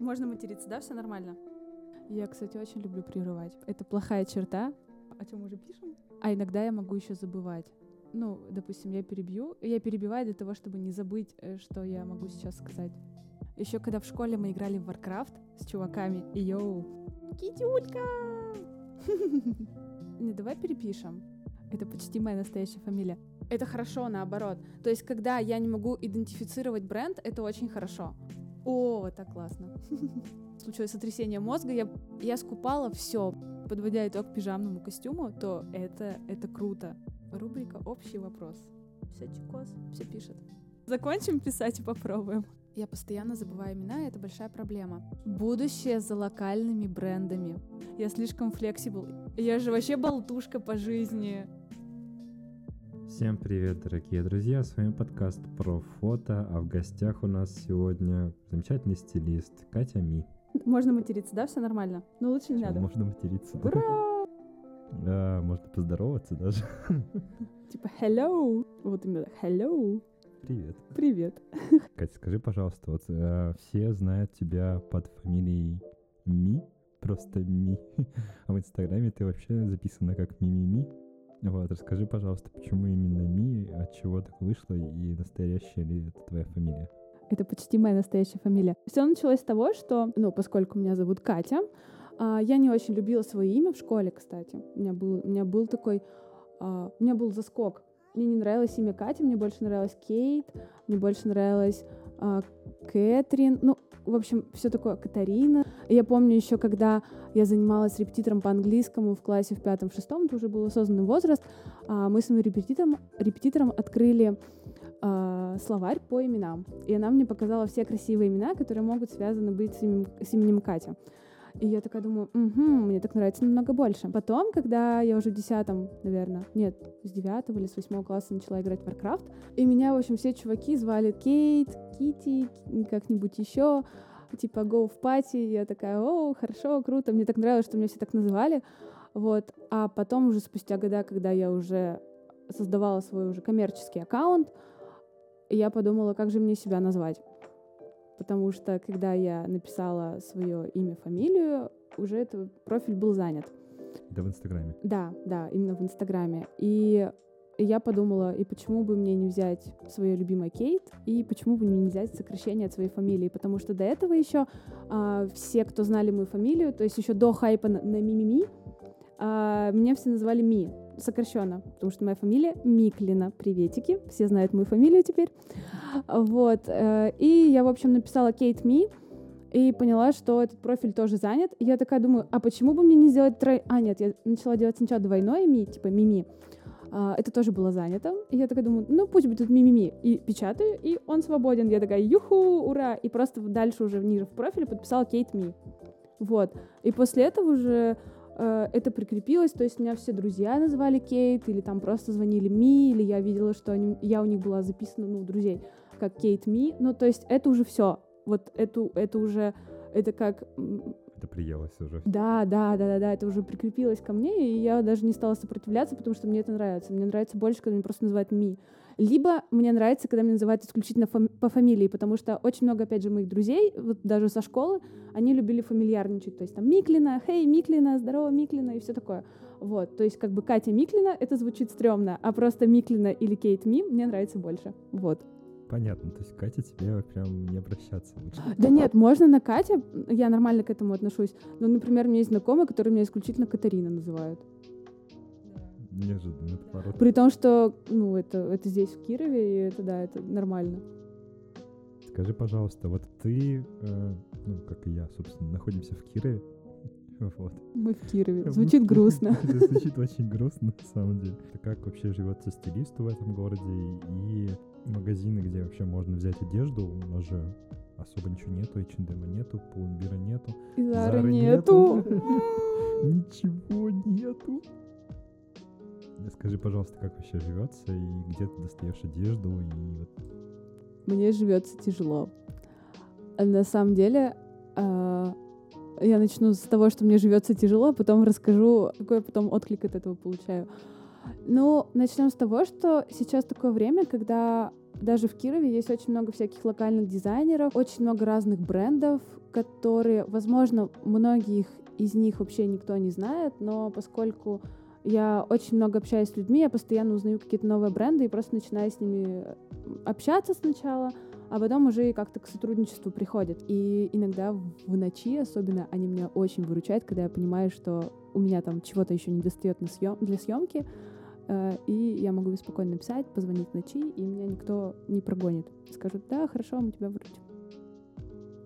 Можно материться, да? Все нормально? Я, кстати, очень люблю прерывать. Это плохая черта. О чем мы уже пишем? А иногда я могу еще забывать. Ну, допустим, я перебью. Я перебиваю для того, чтобы не забыть, э, что я могу сейчас сказать. Еще когда в школе мы играли в Warcraft с чуваками, и йоу, Китюлька! Не, давай перепишем. Это почти моя настоящая фамилия. Это хорошо, наоборот. То есть, когда я не могу идентифицировать бренд, это очень хорошо. О, так классно. Случилось сотрясение мозга, я, я скупала все. Подводя итог пижамному костюму, то это, это круто. Рубрика «Общий вопрос». Все чекос, все пишет. Закончим писать и попробуем. Я постоянно забываю имена, и это большая проблема. Будущее за локальными брендами. Я слишком флексибл. Я же вообще болтушка по жизни. Всем привет, дорогие друзья! С вами подкаст про фото, а в гостях у нас сегодня замечательный стилист Катя Ми. Можно материться, да? Все нормально? Но лучше не Чё, надо. Можно материться. Ура! Да, можно поздороваться даже. Типа hello. Вот именно hello. Привет. Привет. Катя, скажи, пожалуйста, вот э, все знают тебя под фамилией Ми, просто Ми, а в Инстаграме ты вообще записана как Ми-Ми-Ми. Вот, расскажи, пожалуйста, почему именно Ми, от чего так вышло и настоящая ли это твоя фамилия? Это почти моя настоящая фамилия. Все началось с того, что, ну, поскольку меня зовут Катя, а, я не очень любила свое имя в школе, кстати. У меня был, у меня был такой, а, у меня был заскок. Мне не нравилось имя Катя, мне больше нравилась Кейт, мне больше нравилась а, Кэтрин, ну, в общем, все такое, Катарина. Я помню еще, когда я занималась репетитором по английскому в классе в пятом, в шестом, это уже был осознанный возраст, а, мы с моим репетитором, репетитором открыли а, словарь по именам. И она мне показала все красивые имена, которые могут связаны быть с именем, с именем Катя. И я такая думаю, угу, мне так нравится намного больше. Потом, когда я уже в десятом, наверное, нет, с девятого или с восьмого класса начала играть в Warcraft, и меня, в общем, все чуваки звали Кейт, Кити, как-нибудь еще, типа go в пати. Я такая, о, хорошо, круто. Мне так нравилось, что меня все так называли. Вот. А потом уже спустя года, когда я уже создавала свой уже коммерческий аккаунт, я подумала, как же мне себя назвать потому что когда я написала свое имя, фамилию, уже этот профиль был занят. Это в Инстаграме. Да, да, именно в Инстаграме. И я подумала, и почему бы мне не взять свое любимое Кейт, и почему бы мне не взять сокращение от своей фамилии, потому что до этого еще а, все, кто знали мою фамилию, то есть еще до хайпа на, на Мимими, а, меня все называли Ми, сокращенно, потому что моя фамилия Миклина. Приветики, все знают мою фамилию теперь. Вот. э, И я, в общем, написала Кейт Ми, и поняла, что этот профиль тоже занят. Я такая думаю, а почему бы мне не сделать трой... А, нет, я начала делать сначала двойное ми, типа мими. А, это тоже было занято. И я такая думаю, ну пусть будет мимими. И печатаю, и он свободен. Я такая, юху, ура! И просто дальше уже ниже в профиле подписала Кейт Ми. Вот. И после этого уже это прикрепилось, то есть меня все друзья называли Кейт, или там просто звонили Ми, или я видела, что они, я у них была записана, ну, друзей, как Кейт Ми. Ну, то есть это уже все. Вот эту, это уже, это как Это приелось уже. да, да, да, да, да, это уже прикрепилось ко мне, и я даже не стала сопротивляться, потому что мне это нравится. Мне нравится больше, когда меня просто называют Ми. Либо мне нравится, когда меня называют исключительно фами- по фамилии, потому что очень много, опять же, моих друзей, вот даже со школы, они любили фамильярничать. То есть там Миклина, хей, Миклина, здорово, Миклина, и все такое. Вот, то есть как бы Катя Миклина, это звучит стрёмно, а просто Миклина или Кейт Ми мне нравится больше. Вот. Понятно, то есть Катя тебе прям не обращаться лучше. Да нет, можно на Катя, я нормально к этому отношусь. Но, например, у меня есть знакомые, которые меня исключительно Катарина называют. Неожиданный поворот. При том, что, ну, это, это здесь, в Кирове, и это, да, это нормально. Скажи, пожалуйста, вот ты, э, ну, как и я, собственно, находимся в Кирове. Вот. Мы в Кирове. Звучит грустно. Это звучит очень грустно, на самом деле. Как вообще живется стилисту в этом городе и магазины, где вообще можно взять одежду, у нас же особо ничего нету, H&M нету, Пулнбира нету. И Зары Зары нету. Ничего нету. Скажи, пожалуйста, как вообще живется и где ты достаешь одежду и вот Мне живется тяжело. А На самом деле, а, я начну с того, что мне живется тяжело, а потом расскажу, какой я потом отклик от этого получаю. Ну, начнем с того, что сейчас такое время, когда даже в Кирове есть очень много всяких локальных дизайнеров, очень много разных брендов, которые, возможно, многих из них вообще никто не знает, но поскольку я очень много общаюсь с людьми, я постоянно узнаю какие-то новые бренды и просто начинаю с ними общаться сначала, а потом уже как-то к сотрудничеству приходят. И иногда в ночи особенно они меня очень выручают, когда я понимаю, что у меня там чего-то еще не достает на съем... для съемки, э, и я могу спокойно написать, позвонить в ночи, и меня никто не прогонит. Скажут, да, хорошо, мы тебя выручим.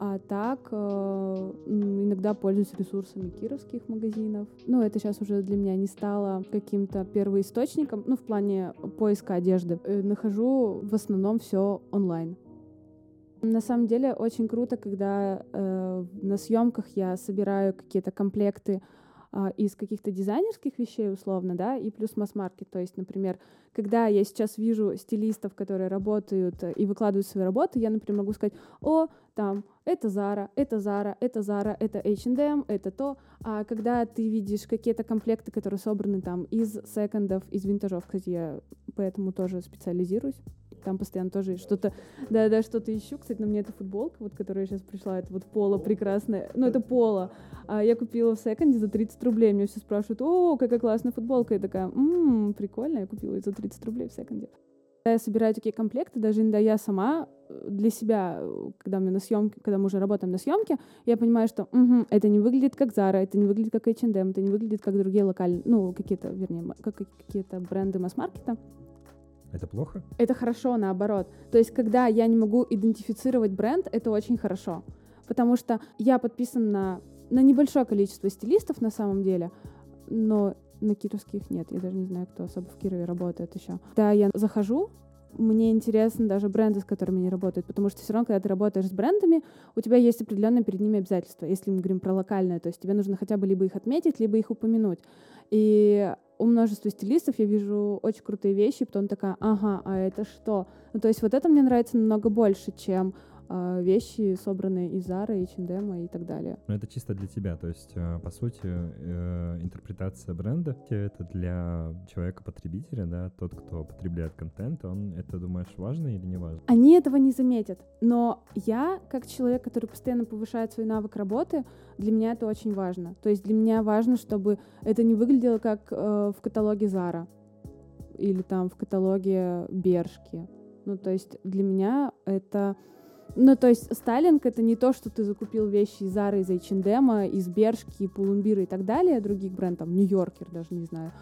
А так э, иногда пользуюсь ресурсами кировских магазинов. Ну, это сейчас уже для меня не стало каким-то первоисточником, ну, в плане поиска одежды. Э, нахожу в основном все онлайн. На самом деле очень круто, когда э, на съемках я собираю какие-то комплекты э, из каких-то дизайнерских вещей условно, да, и плюс масс-маркет. То есть, например, когда я сейчас вижу стилистов, которые работают э, и выкладывают свои работы, я, например, могу сказать, о, там, это Zara, это Zara, это Zara, это H&M, это то. А когда ты видишь какие-то комплекты, которые собраны там из секондов, из винтажов, кстати, я поэтому тоже специализируюсь, там постоянно тоже что-то, да-да, что-то ищу. Кстати, на мне эта футболка, вот, которая сейчас пришла, это вот поло прекрасная. Ну, это поло. А я купила в секонде за 30 рублей. Меня все спрашивают, о, какая классная футболка. Я такая, ммм, прикольно, я купила ее за 30 рублей в секонде. Я собираю такие комплекты, даже иногда я сама э, для себя, когда мы на съемке, когда мы уже работаем на съемке, я понимаю, что угу, это не выглядит как Zara, это не выглядит как H&M, это не выглядит как другие локальные, ну, какие-то, вернее, как какие-то бренды масс-маркета. Это плохо? Это хорошо, наоборот. То есть, когда я не могу идентифицировать бренд, это очень хорошо. Потому что я подписан на, на небольшое количество стилистов на самом деле, но на кировских нет. Я даже не знаю, кто особо в Кирове работает еще. Да, я захожу, мне интересны даже бренды, с которыми они работают, потому что все равно, когда ты работаешь с брендами, у тебя есть определенные перед ними обязательства. Если мы говорим про локальное, то есть тебе нужно хотя бы либо их отметить, либо их упомянуть. И у множества стилистов я вижу очень крутые вещи, потом такая, ага, а это что? Ну, то есть вот это мне нравится намного больше, чем вещи, собранные из Zara, H&M и так далее. Но это чисто для тебя, то есть, э, по сути, э, интерпретация бренда — это для человека-потребителя, да, тот, кто потребляет контент, он это, думаешь, важно или не важно? Они этого не заметят, но я, как человек, который постоянно повышает свой навык работы, для меня это очень важно. То есть для меня важно, чтобы это не выглядело как э, в каталоге Zara или там в каталоге Бершки. Ну, то есть для меня это ну, то есть стайлинг — это не то, что ты закупил вещи из Zara, из H&M, из Бершки, Пулумбира и так далее, других брендов, Нью-Йоркер даже, не знаю,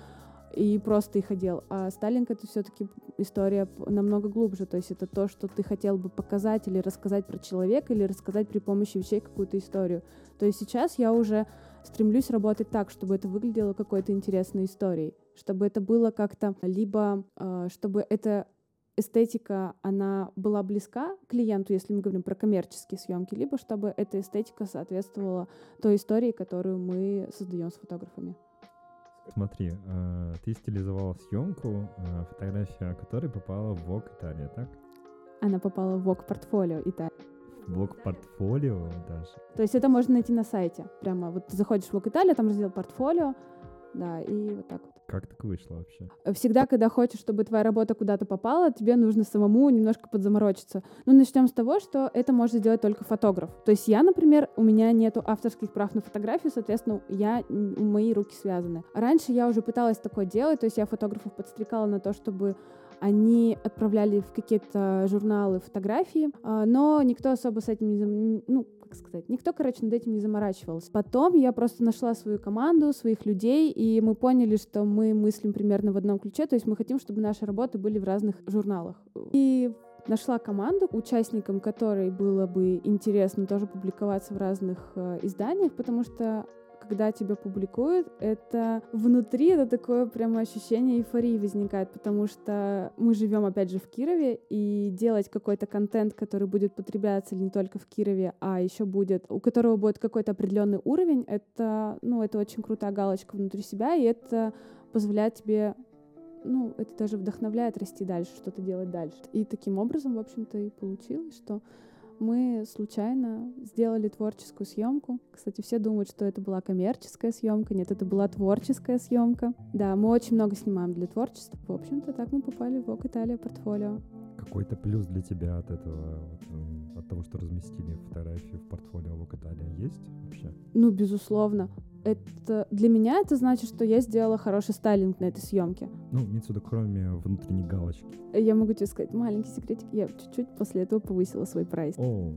и просто их одел. А стайлинг — это все таки история намного глубже, то есть это то, что ты хотел бы показать или рассказать про человека, или рассказать при помощи вещей какую-то историю. То есть сейчас я уже стремлюсь работать так, чтобы это выглядело какой-то интересной историей, чтобы это было как-то либо, э, чтобы это эстетика, она была близка клиенту, если мы говорим про коммерческие съемки, либо чтобы эта эстетика соответствовала той истории, которую мы создаем с фотографами. Смотри, э, ты стилизовала съемку, э, фотография которой попала в Vogue Италия, так? Она попала в Vogue портфолио Италия. В Vogue портфолио даже? То есть это можно найти на сайте. Прямо вот ты заходишь в Vogue Италия, там раздел портфолио, да, и вот так вот. Как так вышло вообще? Всегда, когда хочешь, чтобы твоя работа куда-то попала, тебе нужно самому немножко подзаморочиться. Ну, начнем с того, что это может сделать только фотограф. То есть я, например, у меня нету авторских прав на фотографию, соответственно, я, мои руки связаны. Раньше я уже пыталась такое делать, то есть я фотографов подстрекала на то, чтобы они отправляли в какие-то журналы фотографии, а, но никто особо с этим не, ну, как сказать, никто, короче, над этим не заморачивался. Потом я просто нашла свою команду, своих людей, и мы поняли, что мы мыслим примерно в одном ключе, то есть мы хотим, чтобы наши работы были в разных журналах. И нашла команду, участникам которой было бы интересно тоже публиковаться в разных э, изданиях, потому что когда тебя публикуют, это внутри это такое прямо ощущение эйфории возникает, потому что мы живем опять же в Кирове, и делать какой-то контент, который будет потребляться не только в Кирове, а еще будет, у которого будет какой-то определенный уровень, это, ну, это очень крутая галочка внутри себя, и это позволяет тебе ну, это даже вдохновляет расти дальше, что-то делать дальше. И таким образом, в общем-то, и получилось, что мы случайно сделали творческую съемку. Кстати, все думают, что это была коммерческая съемка. Нет, это была творческая съемка. Да, мы очень много снимаем для творчества. В общем-то, так мы попали в Vogue Italia портфолио. Какой-то плюс для тебя от этого, вот, от того, что разместили фотографии в портфолио Italia, есть вообще? Ну, безусловно. Это для меня это значит, что я сделала хороший стайлинг на этой съемке. Ну, в виду, кроме внутренней галочки. Я могу тебе сказать маленький секретик. Я чуть-чуть после этого повысила свой прайс. О,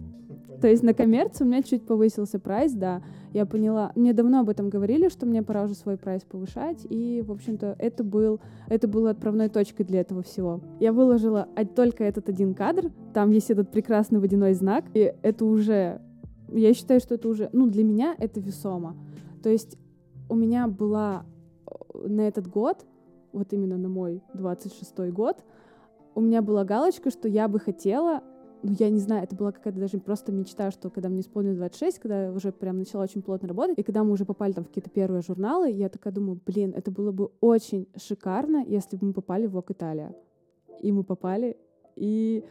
То есть на коммерцию у меня чуть повысился прайс, да. Я поняла, мне давно об этом говорили, что мне пора уже свой прайс повышать, и, в общем-то, это, был, это было отправной точкой для этого всего. Я выложила а- только этот один кадр, там есть этот прекрасный водяной знак, и это уже, я считаю, что это уже, ну, для меня это весомо. То есть у меня была э, на этот год, вот именно на мой 26-й год, у меня была галочка, что я бы хотела ну, я не знаю, это была какая-то даже просто мечта, что когда мне исполнилось 26, когда я уже прям начала очень плотно работать, и когда мы уже попали там в какие-то первые журналы, я такая думаю, блин, это было бы очень шикарно, если бы мы попали в Vogue Italia. И мы попали, и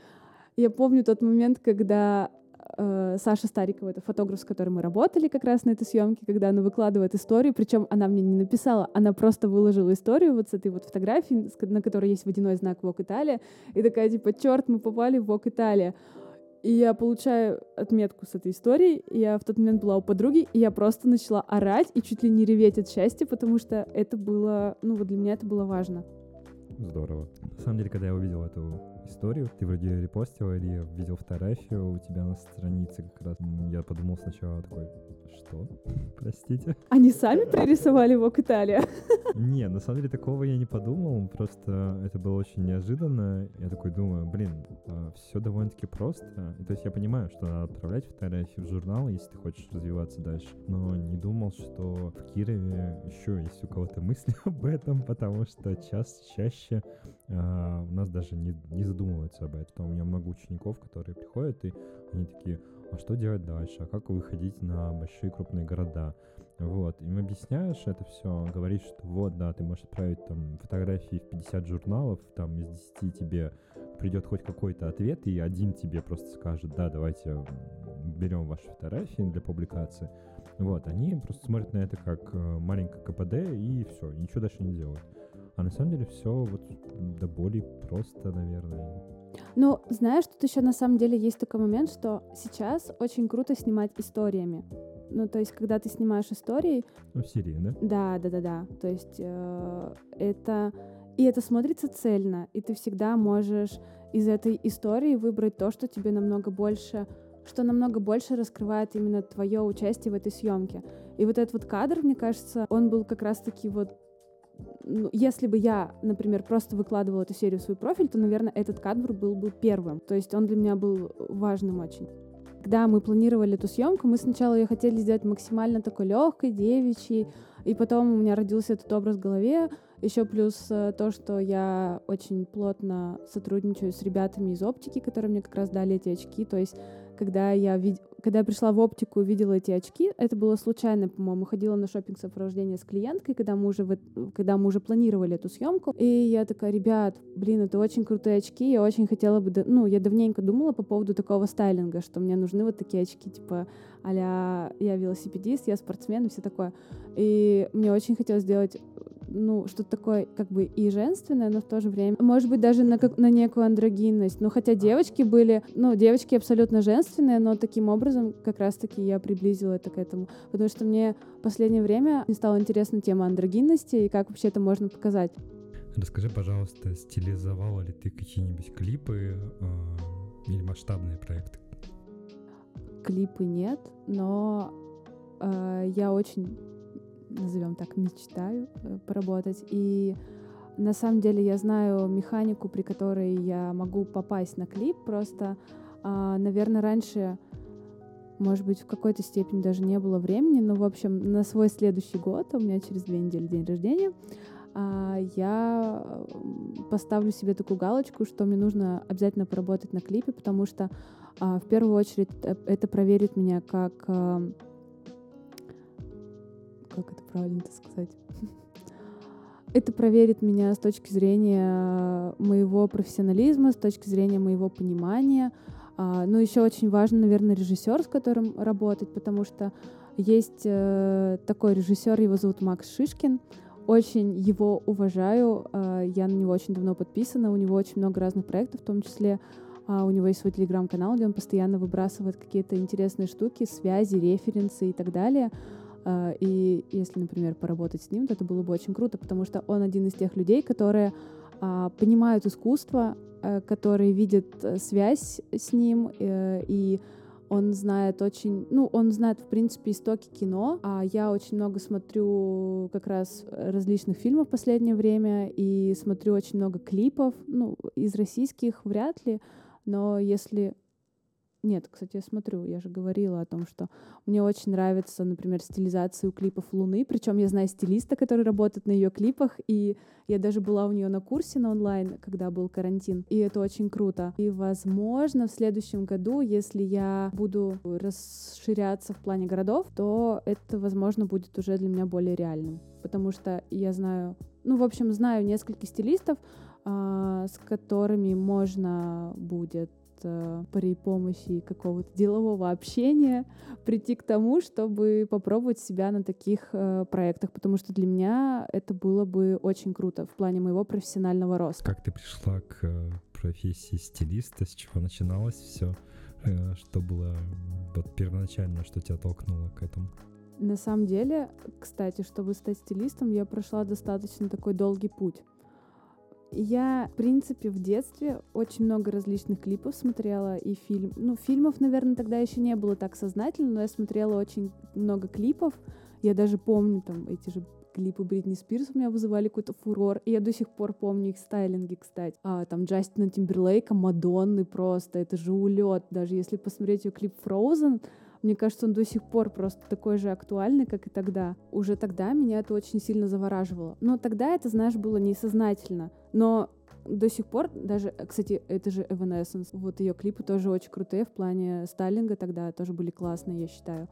я помню тот момент, когда э, Саша Старикова, это фотограф, с которым мы работали как раз на этой съемке, когда она выкладывает историю, причем она мне не написала, она просто выложила историю вот с этой вот фотографией, на которой есть водяной знак Vogue Italia, и такая типа, черт, мы попали в Vogue Italia. И я получаю отметку с этой историей. Я в тот момент была у подруги, и я просто начала орать и чуть ли не реветь от счастья, потому что это было, ну вот для меня это было важно. Здорово. На самом деле, когда я увидел эту историю, ты вроде репостила или я видел фотографию у тебя на странице как раз. Я подумал сначала такой, что? Простите? Они сами пририсовали Vogue Italia. Не, на самом деле такого я не подумал, просто это было очень неожиданно. Я такой думаю, блин, все довольно-таки просто. То есть я понимаю, что надо отправлять фотографии в журнал, если ты хочешь развиваться дальше. Но не думал, что в Кирове еще есть у кого-то мысли об этом, потому что час чаще а, у нас даже не, не задумываются об этом. У меня много учеников, которые приходят, и они такие, а что делать дальше? А как выходить на большие крупные города? Вот, им объясняешь это все, говоришь, что вот, да, ты можешь отправить там фотографии в 50 журналов, там из 10 тебе придет хоть какой-то ответ, и один тебе просто скажет, да, давайте берем ваши фотографии для публикации. Вот, они просто смотрят на это как э, маленькое КПД, и все, ничего дальше не делают. А на самом деле все вот до боли просто, наверное. Ну, знаешь, тут еще на самом деле есть такой момент, что сейчас очень круто снимать историями. Ну, то есть, когда ты снимаешь истории, Ну, в Сирии, да? да, да, да, да. То есть э, это и это смотрится цельно, и ты всегда можешь из этой истории выбрать то, что тебе намного больше, что намного больше раскрывает именно твое участие в этой съемке. И вот этот вот кадр, мне кажется, он был как раз-таки вот если бы я, например, просто выкладывала эту серию в свой профиль, то, наверное, этот кадр был бы первым. То есть он для меня был важным очень. Когда мы планировали эту съемку, мы сначала ее хотели сделать максимально такой легкой, девичьей, и потом у меня родился этот образ в голове. Еще плюс э, то, что я очень плотно сотрудничаю с ребятами из оптики, которые мне как раз дали эти очки. То есть, когда я, вид... когда я пришла в оптику и видела эти очки, это было случайно, по-моему, ходила на шопинг сопровождение с клиенткой, когда мы уже, когда мы уже планировали эту съемку. И я такая, ребят, блин, это очень крутые очки, я очень хотела бы, ну, я давненько думала по поводу такого стайлинга, что мне нужны вот такие очки, типа а я велосипедист, я спортсмен и все такое. И мне очень хотелось сделать ну, что-то такое как бы и женственное, но в то же время, может быть, даже на, как, на некую андрогинность. Ну, хотя девочки были, ну, девочки абсолютно женственные, но таким образом как раз-таки я приблизила это к этому. Потому что мне в последнее время стала интересна тема андрогинности и как вообще это можно показать. Расскажи, пожалуйста, стилизовала ли ты какие-нибудь клипы э, или масштабные проекты? Клипы нет, но э, я очень назовем так, мечтаю э, поработать. И на самом деле я знаю механику, при которой я могу попасть на клип. Просто, э, наверное, раньше, может быть, в какой-то степени даже не было времени, но, в общем, на свой следующий год, у меня через две недели день рождения, э, я поставлю себе такую галочку, что мне нужно обязательно поработать на клипе, потому что э, в первую очередь это проверит меня как э, как это правильно это сказать? Это проверит меня с точки зрения моего профессионализма, с точки зрения моего понимания. А, ну, еще очень важно, наверное, режиссер, с которым работать, потому что есть э, такой режиссер, его зовут Макс Шишкин. очень его уважаю, э, я на него очень давно подписана, у него очень много разных проектов, в том числе а, у него есть свой телеграм-канал, где он постоянно выбрасывает какие-то интересные штуки, связи, референсы и так далее. А, и если, например, поработать с ним, то это было бы очень круто, потому что он один из тех людей, которые а, понимают искусство, э, которые видят э, связь с ним э, и он знает очень, ну, он знает, в принципе, истоки кино, а я очень много смотрю как раз различных фильмов в последнее время и смотрю очень много клипов, ну, из российских вряд ли, но если нет, кстати, я смотрю, я же говорила о том, что мне очень нравится, например, стилизация у клипов Луны, причем я знаю стилиста, который работает на ее клипах, и я даже была у нее на курсе на онлайн, когда был карантин, и это очень круто. И, возможно, в следующем году, если я буду расширяться в плане городов, то это, возможно, будет уже для меня более реальным, потому что я знаю, ну, в общем, знаю нескольких стилистов, а, с которыми можно будет э, при помощи какого-то делового общения прийти к тому, чтобы попробовать себя на таких э, проектах, потому что для меня это было бы очень круто в плане моего профессионального роста. Как ты пришла к э, профессии стилиста, с чего начиналось все, что было вот первоначально, что тебя толкнуло к этому? На самом деле, кстати, чтобы стать стилистом, я прошла достаточно такой долгий путь. Я, в принципе, в детстве очень много различных клипов смотрела и фильм. Ну, фильмов, наверное, тогда еще не было так сознательно, но я смотрела очень много клипов. Я даже помню там эти же клипы Бритни Спирс у меня вызывали какой-то фурор. И я до сих пор помню их стайлинги, кстати. А, там Джастина Тимберлейка, Мадонны просто. Это же улет. Даже если посмотреть ее клип Frozen, мне кажется, он до сих пор просто такой же актуальный, как и тогда. Уже тогда меня это очень сильно завораживало. Но тогда это, знаешь, было несознательно. Но до сих пор, даже, кстати, это же Evanescence, вот ее клипы тоже очень крутые в плане стайлинга тогда тоже были классные, я считаю.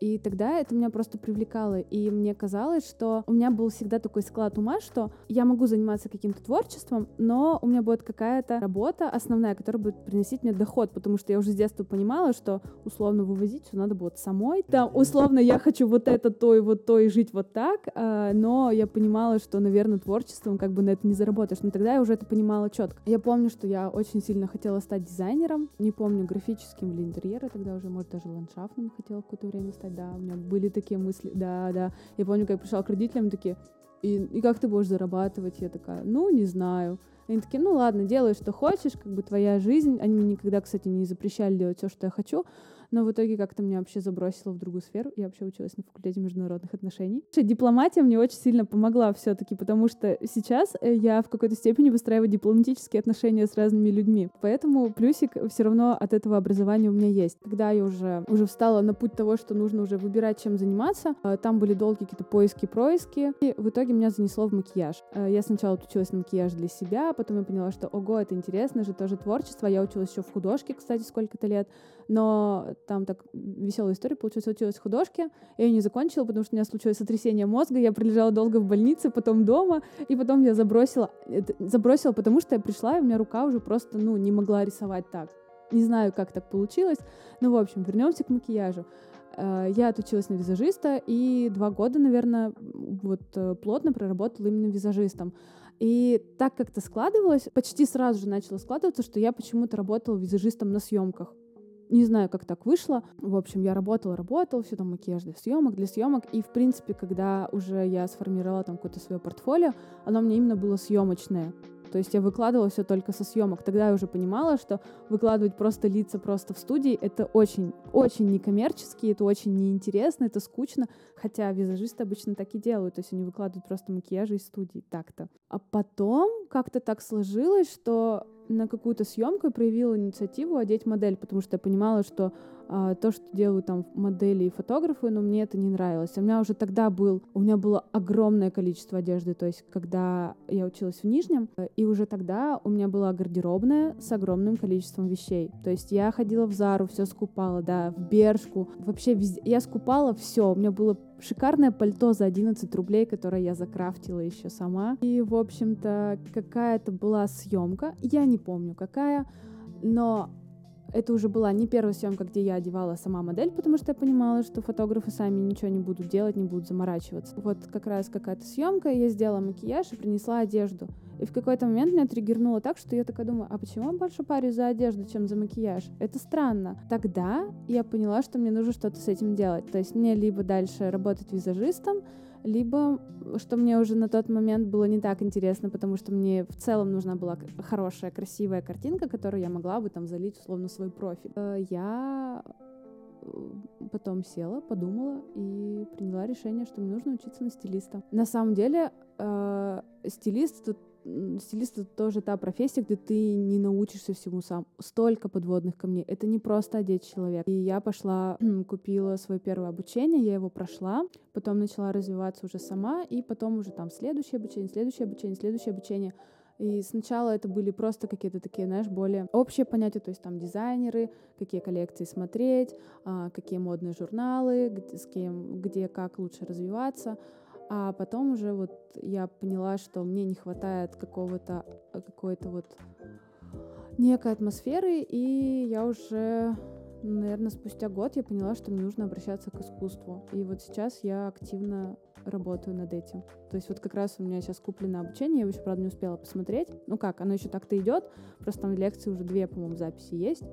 И тогда это меня просто привлекало. И мне казалось, что у меня был всегда такой склад ума, что я могу заниматься каким-то творчеством, но у меня будет какая-то работа основная, которая будет приносить мне доход, потому что я уже с детства понимала, что условно вывозить все надо будет самой. Там условно я хочу вот это, то и вот то и жить вот так, а, но я понимала, что, наверное, творчеством как бы на это не заработаешь. Но тогда я уже это понимала четко. Я помню, что я очень сильно хотела стать дизайнером, не помню, графическим или интерьера, тогда уже, может, даже ландшафтным хотела какое-то время стать да, у меня были такие мысли, да, да. Я помню, как я пришла к родителям, такие, и, и как ты будешь зарабатывать? Я такая, ну, не знаю. Они такие, ну ладно, делай, что хочешь, как бы твоя жизнь. Они мне никогда, кстати, не запрещали делать все, что я хочу но в итоге как-то меня вообще забросило в другую сферу. Я вообще училась на факультете международных отношений. Дипломатия мне очень сильно помогла все-таки, потому что сейчас э, я в какой-то степени выстраиваю дипломатические отношения с разными людьми. Поэтому плюсик все равно от этого образования у меня есть. Когда я уже, уже встала на путь того, что нужно уже выбирать, чем заниматься, э, там были долгие какие-то поиски, происки, и в итоге меня занесло в макияж. Э, я сначала училась на макияж для себя, потом я поняла, что, ого, это интересно же, тоже творчество. Я училась еще в художке, кстати, сколько-то лет, но там так веселая история получилась. Училась в художке, я ее не закончила, потому что у меня случилось сотрясение мозга, я пролежала долго в больнице, потом дома, и потом я забросила. Забросила, потому что я пришла, и у меня рука уже просто, ну, не могла рисовать так. Не знаю, как так получилось. Ну, в общем, вернемся к макияжу. Э, я отучилась на визажиста и два года, наверное, вот э, плотно проработала именно визажистом. И так как-то складывалось, почти сразу же начало складываться, что я почему-то работала визажистом на съемках. Не знаю, как так вышло. В общем, я работала, работала, все там макияж для съемок, для съемок. И, в принципе, когда уже я сформировала там какое-то свое портфолио, оно мне именно было съемочное. То есть я выкладывала все только со съемок. Тогда я уже понимала, что выкладывать просто лица просто в студии это очень, очень некоммерчески, это очень неинтересно, это скучно. Хотя визажисты обычно так и делают. То есть они выкладывают просто макияжи из студии так-то. А потом как-то так сложилось, что на какую-то съемку я проявила инициативу одеть модель, потому что я понимала, что то, что делают там модели и фотографы, но мне это не нравилось. У меня уже тогда был, у меня было огромное количество одежды, то есть когда я училась в Нижнем, и уже тогда у меня была гардеробная с огромным количеством вещей. То есть я ходила в Зару, все скупала, да, в Бершку, вообще везде. Я скупала все, у меня было шикарное пальто за 11 рублей, которое я закрафтила еще сама. И, в общем-то, какая-то была съемка, я не помню какая, но Это уже была не первая съемка, где я одевала сама модель, потому что я понимала, что фотографы сами ничего не будут делать, не будут заморачиваться. Вот как раз какая-то съемка, я сделала макияж и принесла одежду. И в какой-то момент меня триггернуло так, что я такая думаю, а почему я больше парюсь за одежду, чем за макияж? Это странно. Тогда я поняла, что мне нужно что-то с этим делать. То есть мне либо дальше работать визажистом, либо что мне уже на тот момент было не так интересно, потому что мне в целом нужна была хорошая, красивая картинка, которую я могла бы там залить условно свой профиль. Э, я э, потом села, подумала и приняла решение, что мне нужно учиться на стилиста. На самом деле э, стилист тут стилист это тоже та профессия, где ты не научишься всему сам. Столько подводных камней. Это не просто одеть человека. И я пошла, купила свое первое обучение, я его прошла, потом начала развиваться уже сама, и потом уже там следующее обучение, следующее обучение, следующее обучение. И сначала это были просто какие-то такие, знаешь, более общие понятия, то есть там дизайнеры, какие коллекции смотреть, а, какие модные журналы, где, с кем, где как лучше развиваться. А потом уже вот я поняла, что мне не хватает какого-то э, какой-то вот некой атмосферы, и я уже, наверное, спустя год я поняла, что мне нужно обращаться к искусству. И вот сейчас я активно работаю над этим. То есть вот как раз у меня сейчас куплено обучение, я еще, правда, не успела посмотреть. Ну как, оно еще так-то идет, просто там лекции уже две, по-моему, записи есть.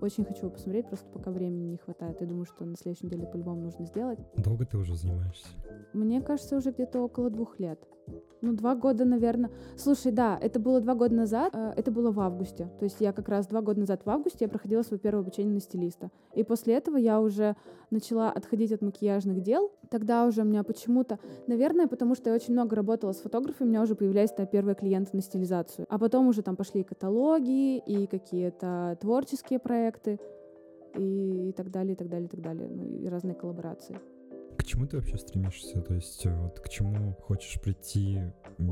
Очень хочу его посмотреть, просто пока времени не хватает. Я думаю, что на следующей неделе по-любому нужно сделать. Долго ты уже занимаешься? Мне кажется, уже где-то около двух лет. Ну, два года, наверное. Слушай, да, это было два года назад, э, это было в августе. То есть я как раз два года назад в августе я проходила свое первое обучение на стилиста. И после этого я уже начала отходить от макияжных дел. Тогда уже у меня почему-то, наверное, потому что я очень много работала с фотографами, у меня уже появлялись -то первые клиенты на стилизацию. А потом уже там пошли каталоги, и какие-то творческие проекты, и, и так далее, и так далее, и так далее. Ну, и разные коллаборации к чему ты вообще стремишься? То есть э, вот к чему хочешь прийти?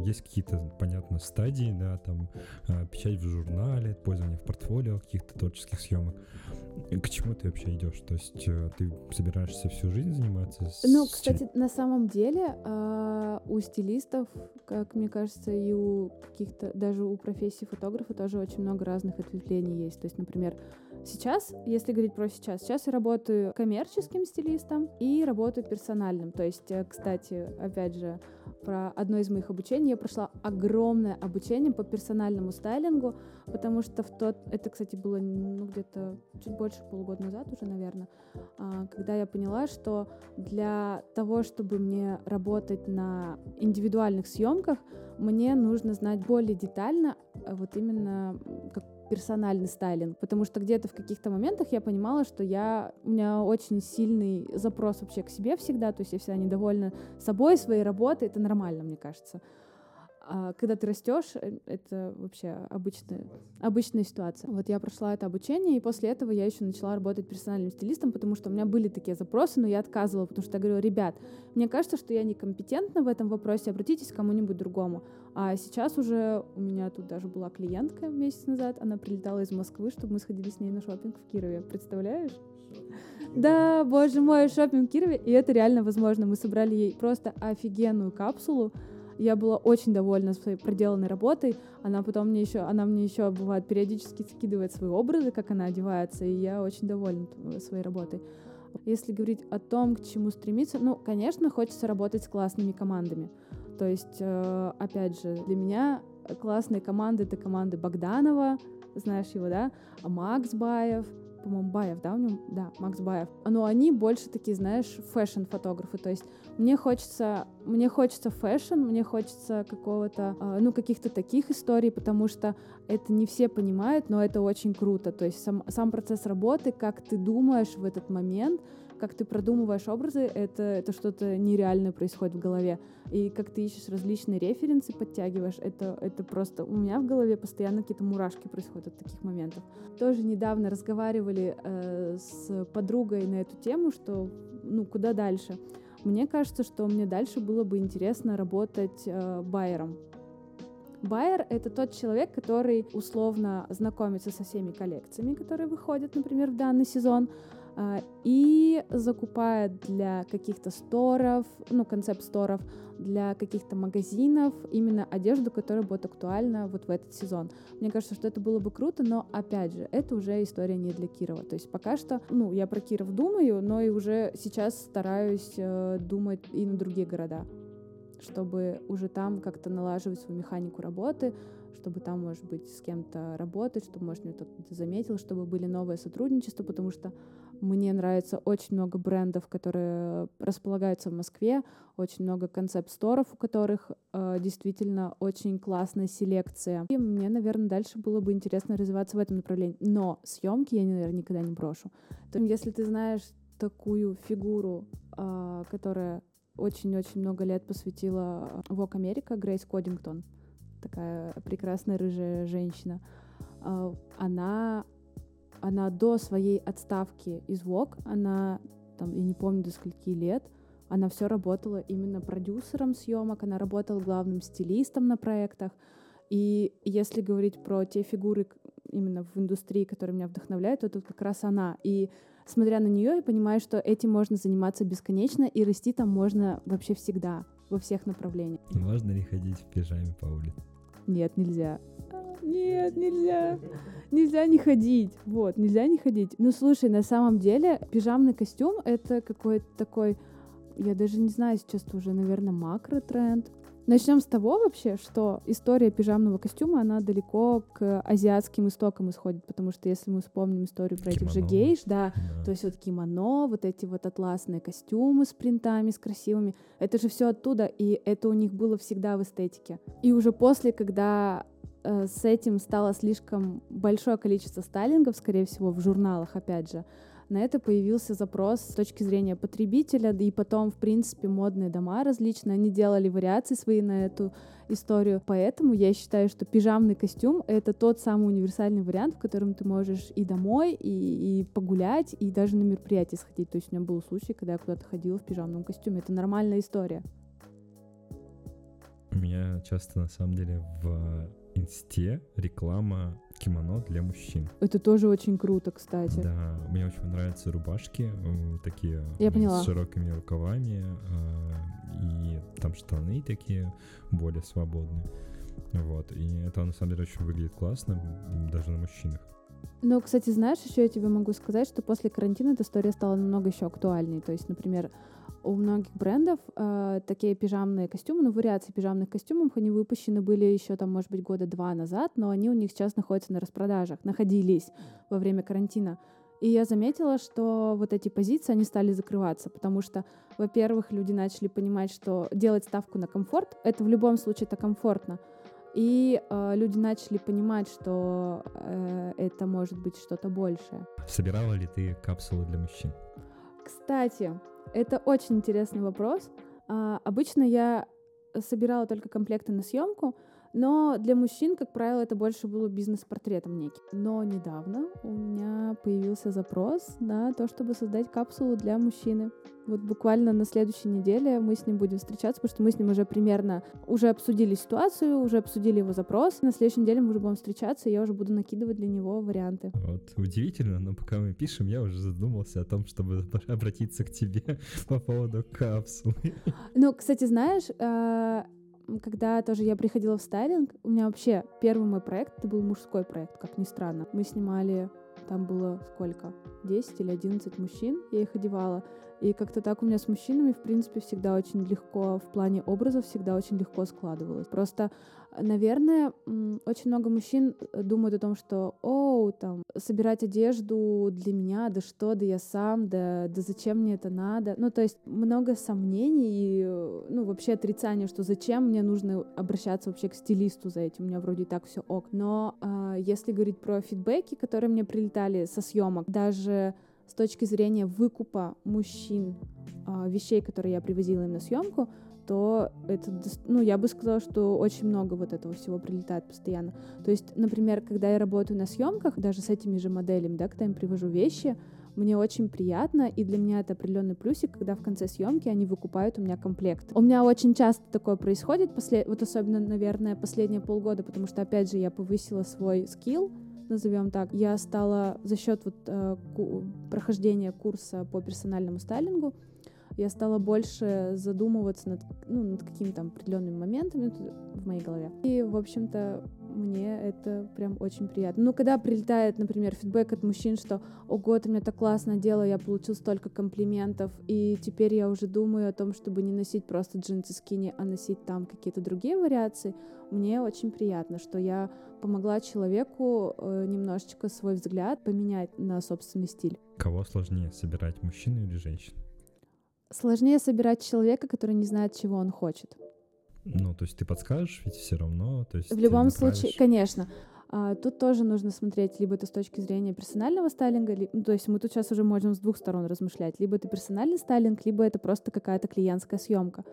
Есть какие-то, понятно, стадии, да, там э, печать в журнале, пользование в портфолио, каких-то творческих съемок. К чему ты вообще идешь? То есть э, ты собираешься всю жизнь заниматься? С... Ну, кстати, на самом деле э, у стилистов, как мне кажется, и у каких-то, даже у профессии фотографа тоже очень много разных ответвлений есть. То есть, например, сейчас, если говорить про сейчас, сейчас я работаю коммерческим стилистом и работаю персональным. То есть, э, кстати, опять же, про одно из моих обучений я прошла огромное обучение по персональному стайлингу, потому что в тот, это, кстати, было ну, где-то чуть больше полугода назад уже, наверное, а, когда я поняла, что для того, чтобы мне работать на индивидуальных съемках, мне нужно знать более детально э, вот именно как персональный стайлинг, потому что где-то в каких-то моментах я понимала, что я, у меня очень сильный запрос вообще к себе всегда, то есть я всегда недовольна собой, своей работой, это нормально, мне кажется. А когда ты растешь, э, это вообще обычная, обычная ситуация. Вот я прошла это обучение, и после этого я еще начала работать персональным стилистом, потому что у меня были такие запросы, но я отказывала, потому что я говорю, ребят, мне кажется, что я некомпетентна в этом вопросе, обратитесь к кому-нибудь другому. А сейчас уже у меня тут даже была клиентка месяц назад, она прилетала из Москвы, чтобы мы сходили с ней на шопинг в Кирове. Представляешь? Да, боже мой, шопинг в Кирове, и это реально возможно. Мы собрали ей просто офигенную капсулу, я была очень довольна своей проделанной работой. Она потом мне еще, она мне еще бывает периодически скидывает свои образы, как она одевается, и я очень довольна своей работой. Если говорить о том, к чему стремиться, ну, конечно, хочется работать с классными командами. То есть, э, опять же, для меня классные команды — это команды Богданова, знаешь его, да, Макс Баев, по-моему, Баев, да, у него? Да, Макс Баев. Но они больше такие, знаешь, fashion-фотографы. То есть мне хочется, мне хочется fashion, мне хочется какого-то, э, ну, каких-то таких историй, потому что это не все понимают, но это очень круто. То есть сам, сам процесс работы, как ты думаешь в этот момент — как ты продумываешь образы, это, это что-то нереальное происходит в голове. И как ты ищешь различные референсы, подтягиваешь, это, это просто... У меня в голове постоянно какие-то мурашки происходят от таких моментов. Тоже недавно разговаривали э, с подругой на эту тему, что, ну, куда дальше. Мне кажется, что мне дальше было бы интересно работать э, байером. Байер — это тот человек, который условно знакомится со всеми коллекциями, которые выходят, например, в данный сезон, и закупает для каких-то сторов, ну, концепт-сторов, для каких-то магазинов именно одежду, которая будет актуальна вот в этот сезон. Мне кажется, что это было бы круто, но, опять же, это уже история не для Кирова. То есть пока что, ну, я про Киров думаю, но и уже сейчас стараюсь э, думать и на другие города чтобы уже там как-то налаживать свою механику работы, чтобы там, может быть, с кем-то работать, чтобы, может, кто-то заметил, чтобы были новые сотрудничества, потому что мне нравится очень много брендов, которые располагаются в Москве, очень много концепт-сторов, у которых э, действительно очень классная селекция. И мне, наверное, дальше было бы интересно развиваться в этом направлении. Но съемки я, наверное, никогда не брошу. То если ты знаешь такую фигуру, э, которая очень-очень много лет посвятила Вок Америка, Грейс Кодингтон, такая прекрасная рыжая женщина. Э, она она до своей отставки из ВОК, она, там, я не помню до скольки лет, она все работала именно продюсером съемок, она работала главным стилистом на проектах. И если говорить про те фигуры именно в индустрии, которые меня вдохновляют, то это как раз она. И смотря на нее, я понимаю, что этим можно заниматься бесконечно, и расти там можно вообще всегда, во всех направлениях. Можно ли ходить в пижаме по улице? Нет, нельзя. Нет, нельзя. Нельзя не ходить. Вот, нельзя не ходить. Ну, слушай, на самом деле, пижамный костюм — это какой-то такой... Я даже не знаю, сейчас это уже, наверное, макро-тренд. Начнем с того вообще, что история пижамного костюма, она далеко к азиатским истокам исходит, потому что если мы вспомним историю про кимоно. этих же гейш, да, да, то есть вот кимоно, вот эти вот атласные костюмы с принтами, с красивыми, это же все оттуда, и это у них было всегда в эстетике. И уже после, когда с этим стало слишком большое количество стайлингов, скорее всего, в журналах, опять же. На это появился запрос с точки зрения потребителя, и потом, в принципе, модные дома различные, они делали вариации свои на эту историю. Поэтому я считаю, что пижамный костюм — это тот самый универсальный вариант, в котором ты можешь и домой, и, и погулять, и даже на мероприятие сходить. То есть у меня был случай, когда я куда-то ходила в пижамном костюме. Это нормальная история. Меня часто, на самом деле, в инсте реклама кимоно для мужчин. Это тоже очень круто, кстати. Да, мне очень нравятся рубашки, э, такие Я поняла. с широкими рукавами, э, и там штаны такие более свободные. Вот, и это на самом деле очень выглядит классно, даже на мужчинах. Ну, кстати, знаешь, еще я тебе могу сказать, что после карантина эта история стала намного еще актуальней. То есть, например, у многих брендов э, такие пижамные костюмы, ну, вариации пижамных костюмов, они выпущены были еще там, может быть, года два назад, но они у них сейчас находятся на распродажах, находились во время карантина. И я заметила, что вот эти позиции, они стали закрываться, потому что, во-первых, люди начали понимать, что делать ставку на комфорт, это в любом случае это комфортно. И э, люди начали понимать, что э, это может быть что-то большее. Собирала ли ты капсулы для мужчин? Кстати, это очень интересный вопрос. А, обычно я собирала только комплекты на съемку, но для мужчин, как правило, это больше было бизнес-портретом некий. Но недавно у меня появился запрос на то, чтобы создать капсулу для мужчины. Вот буквально на следующей неделе мы с ним будем встречаться, потому что мы с ним уже примерно уже обсудили ситуацию, уже обсудили его запрос. На следующей неделе мы уже будем встречаться, и я уже буду накидывать для него варианты. Вот, удивительно, но пока мы пишем, я уже задумался о том, чтобы обратиться к тебе по поводу капсулы. Ну, кстати, знаешь, а, когда тоже я приходила в стайлинг, у меня вообще первый мой проект, это был мужской проект, как ни странно. Мы снимали, там было сколько? 10 или 11 мужчин, я их одевала. И как-то так у меня с мужчинами, в принципе, всегда очень легко, в плане образов всегда очень легко складывалось. Просто Наверное, очень много мужчин э, думают о том, что, о, там, собирать одежду для меня, да что, да я сам, да, да зачем мне это надо. Ну, то есть много сомнений и, э, ну, вообще отрицания, что зачем мне нужно обращаться вообще к стилисту за этим, у меня вроде так все ок. Но э, если говорить про фидбэки, которые мне прилетали со съемок, даже с точки зрения выкупа мужчин э, вещей, которые я привозила им на съемку, то это, ну, я бы сказала, что очень много вот этого всего прилетает постоянно. То есть, например, когда я работаю на съемках, даже с этими же моделями, да, когда я им привожу вещи, Мне очень приятно, и для меня это определенный плюсик, когда в конце съемки они выкупают у меня комплект. У меня очень часто такое происходит, после, вот особенно, наверное, последние полгода, потому что, опять же, я повысила свой скилл, назовем так, я стала за счет вот э, прохождения курса по персональному стайлингу, я стала больше задумываться над, ну, над какими-то определенными моментами в моей голове. И, в общем-то, мне это прям очень приятно. Ну, когда прилетает, например, фидбэк от мужчин, что «Ого, ты меня так классно делала, я получил столько комплиментов, и теперь я уже думаю о том, чтобы не носить просто джинсы скини, а носить там какие-то другие вариации», мне очень приятно, что я помогла человеку э, немножечко свой взгляд поменять на собственный стиль. Кого сложнее собирать, мужчину или женщину? Сложнее собирать человека, который не знает, чего он хочет. Ну, то есть ты подскажешь, ведь все равно. То есть в любом случае, конечно. А, тут тоже нужно смотреть, либо это с точки зрения персонального стайлинга, ли, ну, то есть мы тут сейчас уже можем с двух сторон размышлять. Либо это персональный стайлинг, либо это просто какая-то клиентская съемка.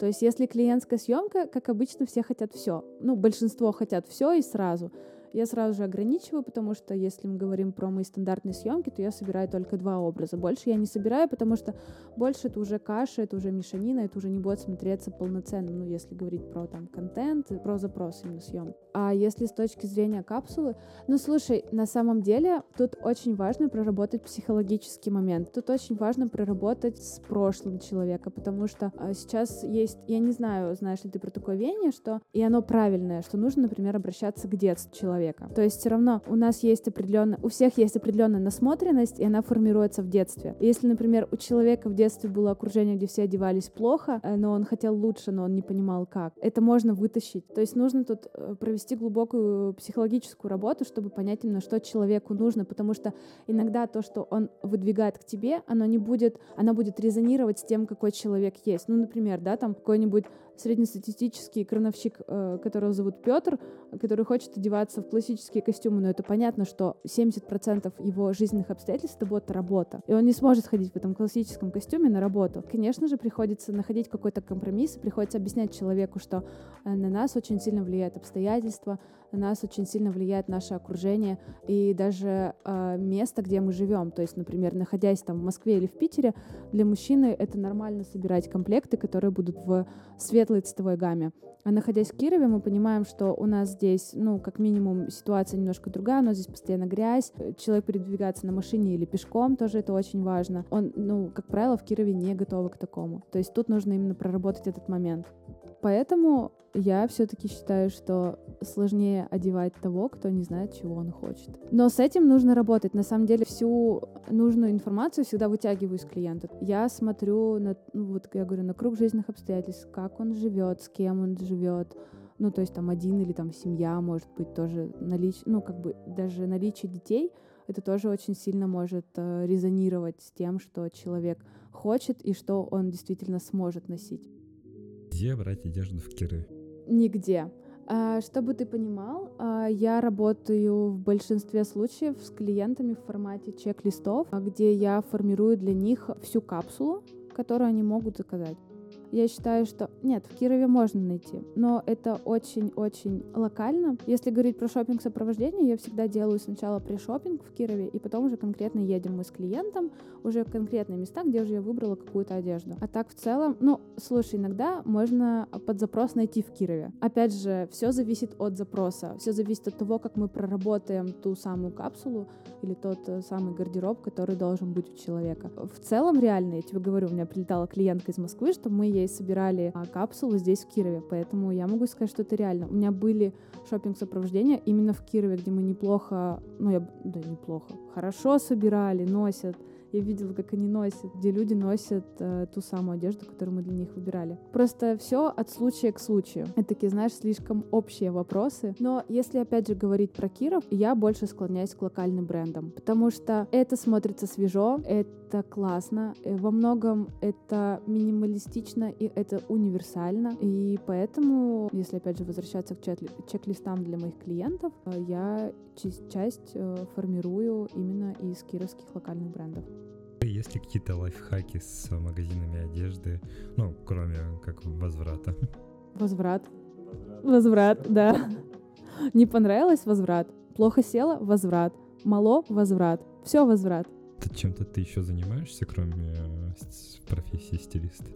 То есть если клиентская съемка, как обычно, все хотят все. Ну, большинство хотят все и сразу я сразу же ограничиваю, потому что если мы говорим про мои стандартные съемки, то я собираю только два образа. Больше я не собираю, потому что больше это уже каша, это уже мешанина, это уже не будет смотреться полноценным, ну, если говорить про там контент, про запрос именно съемки. А если с точки зрения капсулы, ну, слушай, на самом деле тут очень важно проработать психологический момент. Тут очень важно проработать с прошлым человека, потому что а, сейчас есть, я не знаю, знаешь ли ты про такое веяние, что, и оно правильное, что нужно, например, обращаться к детству человека, человека. То есть все равно у нас есть определенная, у всех есть определенная насмотренность, и она формируется в детстве. Если, например, у человека в детстве было окружение, где все одевались плохо, э, но он хотел лучше, но он не понимал как, это можно вытащить. То есть нужно тут э, провести глубокую психологическую работу, чтобы понять именно, что человеку нужно, потому что иногда то, что он выдвигает к тебе, оно не будет, оно будет резонировать с тем, какой человек есть. Ну, например, да, там какой-нибудь среднестатистический крановщик, э, которого зовут Петр, который хочет одеваться в классические костюмы, но это понятно, что 70% его жизненных обстоятельств это будет работа. И он не сможет ходить в этом классическом костюме на работу. Конечно же, приходится находить какой-то компромисс, приходится объяснять человеку, что э, на нас очень сильно влияют обстоятельства, на нас очень сильно влияет наше окружение и даже э, место, где мы живем. То есть, например, находясь там в Москве или в Питере, для мужчины это нормально собирать комплекты, которые будут в светлой цветовой гамме. А находясь в Кирове, мы понимаем, что у нас здесь, ну, как минимум, ситуация немножко другая, у нас здесь постоянно грязь, человек передвигается на машине или пешком, тоже это очень важно. Он, ну, как правило, в Кирове не готовы к такому. То есть тут нужно именно проработать этот момент. Поэтому я все-таки считаю, что сложнее одевать того, кто не знает, чего он хочет. Но с этим нужно работать. На самом деле всю нужную информацию всегда вытягиваю из клиента. Я смотрю на, ну, вот я говорю, на круг жизненных обстоятельств, как он живет, с кем он живет, ну, то есть там один или там семья, может быть, тоже наличие, ну, как бы даже наличие детей, это тоже очень сильно может э, резонировать с тем, что человек хочет и что он действительно сможет носить. Где брать одежду в Кирове? Нигде. А, чтобы ты понимал, а, я работаю в большинстве случаев с клиентами в формате чек-листов, где я формирую для них всю капсулу, которую они могут заказать. Я считаю, что нет, в Кирове можно найти, но это очень-очень локально. Если говорить про шопинг сопровождение, я всегда делаю сначала при-шопинг в Кирове, и потом уже конкретно едем мы с клиентом уже в конкретные места, где уже я выбрала какую-то одежду. А так в целом, ну, слушай, иногда можно под запрос найти в Кирове. Опять же, все зависит от запроса, все зависит от того, как мы проработаем ту самую капсулу или тот э, самый гардероб, который должен быть у человека. В целом, реально, я тебе говорю, у меня прилетала клиентка из Москвы, что мы ей ей собирали а, капсулы здесь, в Кирове. Поэтому я могу сказать, что это реально. У меня были шопинг сопровождения именно в Кирове, где мы неплохо, ну я, да неплохо, хорошо собирали, носят я видела, как они носят, где люди носят э, ту самую одежду, которую мы для них выбирали. Просто все от случая к случаю. Это такие, знаешь, слишком общие вопросы. Но если опять же говорить про Киров, я больше склоняюсь к локальным брендам, потому что это смотрится свежо, это классно, э, во многом это минималистично и это универсально. И поэтому, если опять же возвращаться к чек-листам для моих клиентов, э, я часть э, формирую именно из кировских локальных брендов. Есть ли какие-то лайфхаки с магазинами одежды, ну, кроме как возврата? Возврат. Возврат, да. Не понравилось возврат. Плохо села возврат. Мало возврат. Все возврат. чем-то ты еще занимаешься, кроме э, профессии стилиста?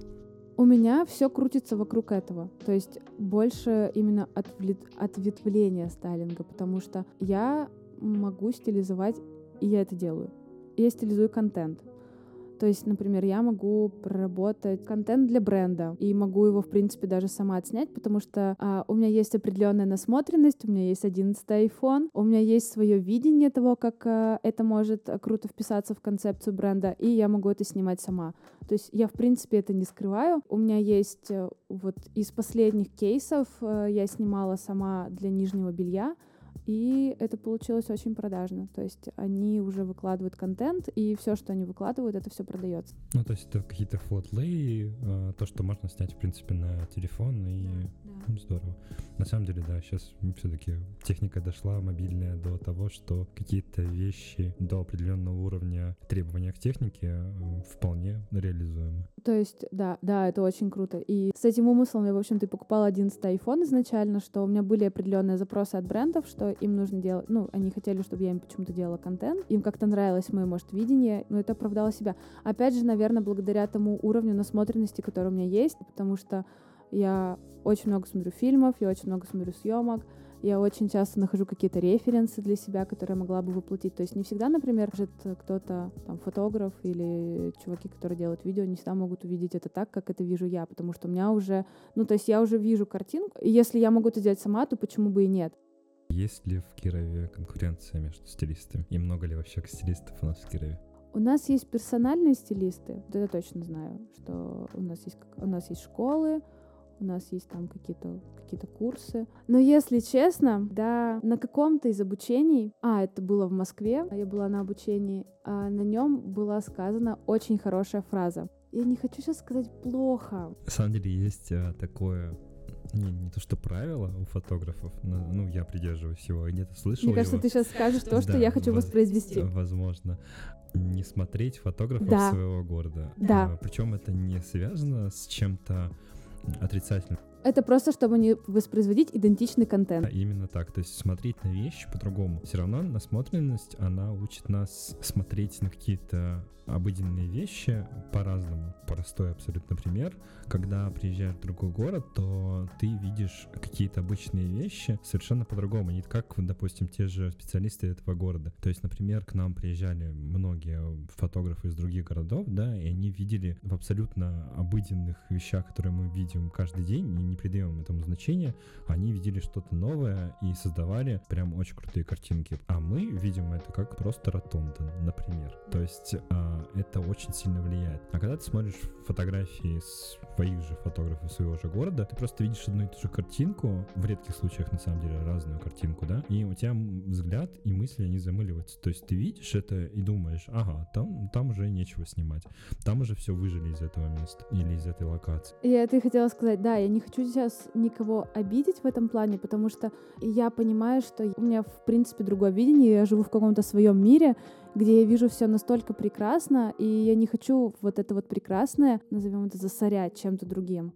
У меня все крутится вокруг этого. То есть больше именно отвле... ответвления стайлинга, потому что я могу стилизовать, и я это делаю. Я стилизую контент. То есть, например, я могу проработать контент для бренда и могу его, в принципе, даже сама отснять, потому что а, у меня есть определенная насмотренность, у меня есть 11 iPhone, у меня есть свое видение того, как а, это может а, круто вписаться в концепцию бренда, и я могу это снимать сама. То есть я, в принципе, это не скрываю. У меня есть э, вот из последних кейсов э, я снимала сама для нижнего белья, и это получилось очень продажно. То есть они уже выкладывают контент, и все, что они выкладывают, это все продается. Ну, то есть это какие-то флотлей, а, то, что можно снять, в принципе, на телефон, и да, да. здорово. На самом деле, да, сейчас все-таки техника дошла мобильная до того, что какие-то вещи до определенного уровня требования к технике вполне реализуемы. То есть, да, да, это очень круто. И с этим умыслом я, в общем-то, покупала 11 iPhone изначально, что у меня были определенные запросы от брендов, что им нужно делать, ну, они хотели, чтобы я им почему-то делала контент, им как-то нравилось мое, может, видение, но это оправдало себя. Опять же, наверное, благодаря тому уровню насмотренности, который у меня есть, потому что я очень много смотрю фильмов, я очень много смотрю съемок, я очень часто нахожу какие-то референсы для себя, которые могла бы воплотить. То есть не всегда, например, кто-то, там, фотограф или чуваки, которые делают видео, не всегда могут увидеть это так, как это вижу я, потому что у меня уже, ну, то есть я уже вижу картинку, и если я могу это сделать сама, то почему бы и нет? Есть ли в Кирове конкуренция между стилистами? И много ли вообще стилистов у нас в Кирове? У нас есть персональные стилисты, это точно знаю, что у нас есть, у нас есть школы, у нас есть там какие-то какие-то курсы. Но если честно, да, на каком-то из обучений, а, это было в Москве, я была на обучении, а на нем была сказана очень хорошая фраза. Я не хочу сейчас сказать плохо. На самом деле есть а, такое не, не то что правило у фотографов, но, ну, я придерживаюсь его, и где-то слышал Мне кажется, его. ты сейчас скажешь то, что да, я хочу воз, воспроизвести. Возможно. Не смотреть фотографов да. своего города. Да. А, причем это не связано с чем-то отрицательным. Это просто, чтобы не воспроизводить идентичный контент. Да, именно так. То есть смотреть на вещи по-другому. Все равно насмотренность, она учит нас смотреть на какие-то обыденные вещи по-разному. Простой абсолютно пример. Когда приезжаешь в другой город, то ты видишь какие-то обычные вещи совершенно по-другому. Не как, допустим, те же специалисты этого города. То есть, например, к нам приезжали многие фотографы из других городов, да, и они видели в абсолютно обыденных вещах, которые мы видим каждый день, и не придаем этому значения, они видели что-то новое и создавали прям очень крутые картинки. А мы видим это как просто ротонда, например. То есть а, это очень сильно влияет. А когда ты смотришь фотографии своих же фотографов своего же города, ты просто видишь одну и ту же картинку, в редких случаях, на самом деле, разную картинку, да, и у тебя взгляд и мысли, они замыливаются. То есть ты видишь это и думаешь, ага, там, там уже нечего снимать, там уже все выжили из этого места или из этой локации. Я это и хотела сказать, да, я не хочу сейчас никого обидеть в этом плане, потому что я понимаю, что у меня, в принципе, другое видение, я живу в каком-то своем мире, где я вижу все настолько прекрасно, и я не хочу вот это вот прекрасное, назовем это засорять чем-то другим.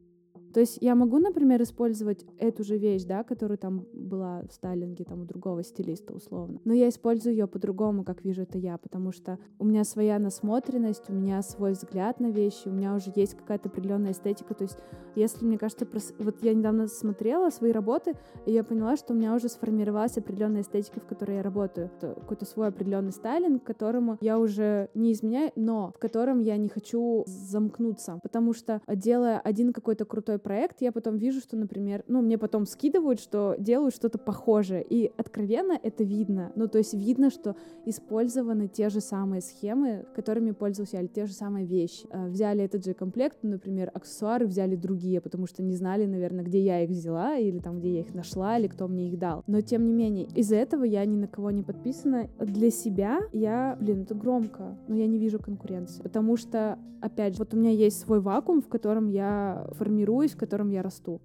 То есть я могу, например, использовать эту же вещь, да, которая там была в стайлинге там у другого стилиста условно, но я использую ее по-другому, как вижу это я, потому что у меня своя насмотренность, у меня свой взгляд на вещи, у меня уже есть какая-то определенная эстетика. То есть если, мне кажется, прос... вот я недавно смотрела свои работы, и я поняла, что у меня уже сформировалась определенная эстетика, в которой я работаю. Какой-то свой определенный стайлинг, которому я уже не изменяю, но в котором я не хочу замкнуться, потому что делая один какой-то крутой проект, я потом вижу, что, например, ну, мне потом скидывают, что делают что-то похожее, и откровенно это видно. Ну, то есть видно, что использованы те же самые схемы, которыми пользовался я, те же самые вещи. А, взяли этот же комплект, например, аксессуары взяли другие, потому что не знали, наверное, где я их взяла, или там, где я их нашла, или кто мне их дал. Но, тем не менее, из-за этого я ни на кого не подписана. Для себя я, блин, это громко, но я не вижу конкуренции, потому что, опять же, вот у меня есть свой вакуум, в котором я формируюсь в котором я расту.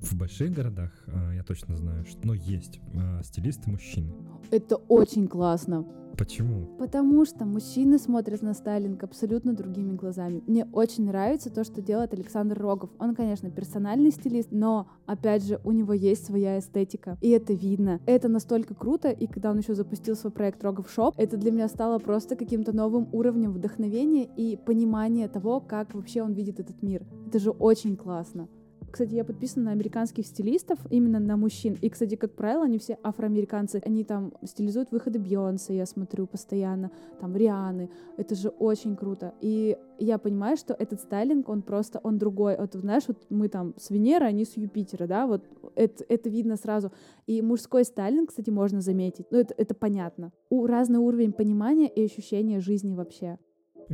В больших городах, э, я точно знаю, что но есть э, стилисты мужчины. Это очень классно. Почему? Потому что мужчины смотрят на стайлинг абсолютно другими глазами. Мне очень нравится то, что делает Александр Рогов. Он, конечно, персональный стилист, но, опять же, у него есть своя эстетика. И это видно. Это настолько круто, и когда он еще запустил свой проект Rogov Shop, это для меня стало просто каким-то новым уровнем вдохновения и понимания того, как вообще он видит этот мир. Это же очень классно. Кстати, я подписана на американских стилистов, именно на мужчин. И, кстати, как правило, они все афроамериканцы. Они там стилизуют выходы Бейонсе, я смотрю постоянно, там Рианы. Это же очень круто. И я понимаю, что этот стайлинг, он просто, он другой. Вот, знаешь, вот мы там с Венеры, они с Юпитера, да, вот это, это видно сразу. И мужской стайлинг, кстати, можно заметить. Ну, это, это понятно. У разный уровень понимания и ощущения жизни вообще.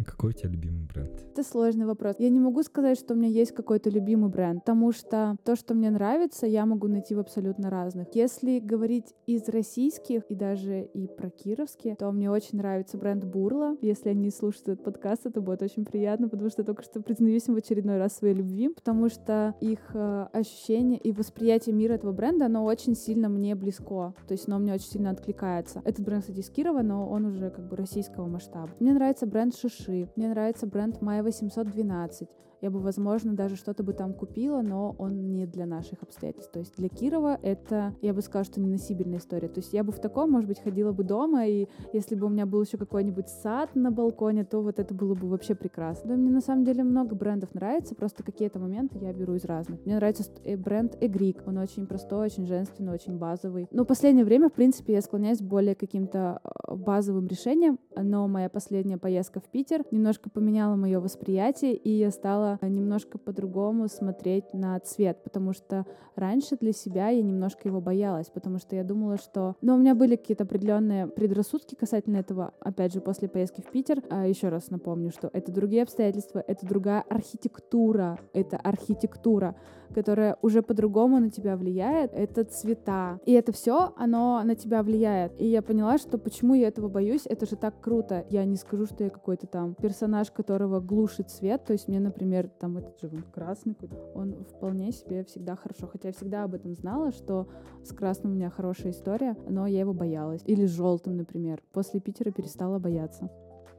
Какой у тебя любимый бренд? Это сложный вопрос. Я не могу сказать, что у меня есть какой-то любимый бренд, потому что то, что мне нравится, я могу найти в абсолютно разных. Если говорить из российских и даже и про кировские, то мне очень нравится бренд Бурла. Если они слушают этот подкаст, это будет очень приятно, потому что я только что признаюсь им в очередной раз своей любви, потому что их э, ощущение и восприятие мира этого бренда, оно очень сильно мне близко. То есть оно мне очень сильно откликается. Этот бренд, кстати, из Кирова, но он уже как бы российского масштаба. Мне нравится бренд Шиши души. Мне нравится бренд Майя 812 я бы, возможно, даже что-то бы там купила, но он не для наших обстоятельств. То есть для Кирова это, я бы сказала, что неносибельная история. То есть я бы в таком, может быть, ходила бы дома, и если бы у меня был еще какой-нибудь сад на балконе, то вот это было бы вообще прекрасно. Да, мне на самом деле много брендов нравится, просто какие-то моменты я беру из разных. Мне нравится э, бренд Эгрик, он очень простой, очень женственный, очень базовый. Но в последнее время, в принципе, я склоняюсь более к каким-то а, базовым решениям, но моя последняя поездка в Питер немножко поменяла мое восприятие, и я стала стала немножко по-другому смотреть на цвет, потому что раньше для себя я немножко его боялась, потому что я думала, что... Но у меня были какие-то определенные предрассудки касательно этого, опять же, после поездки в Питер. А еще раз напомню, что это другие обстоятельства, это другая архитектура, это архитектура которая уже по-другому на тебя влияет, это цвета. И это все, оно на тебя влияет. И я поняла, что почему я этого боюсь, это же так круто. Я не скажу, что я какой-то там персонаж, которого глушит цвет. То есть мне, например, там этот же красный, он вполне себе всегда хорошо. Хотя я всегда об этом знала, что с красным у меня хорошая история, но я его боялась. Или с желтым, например. После Питера перестала бояться.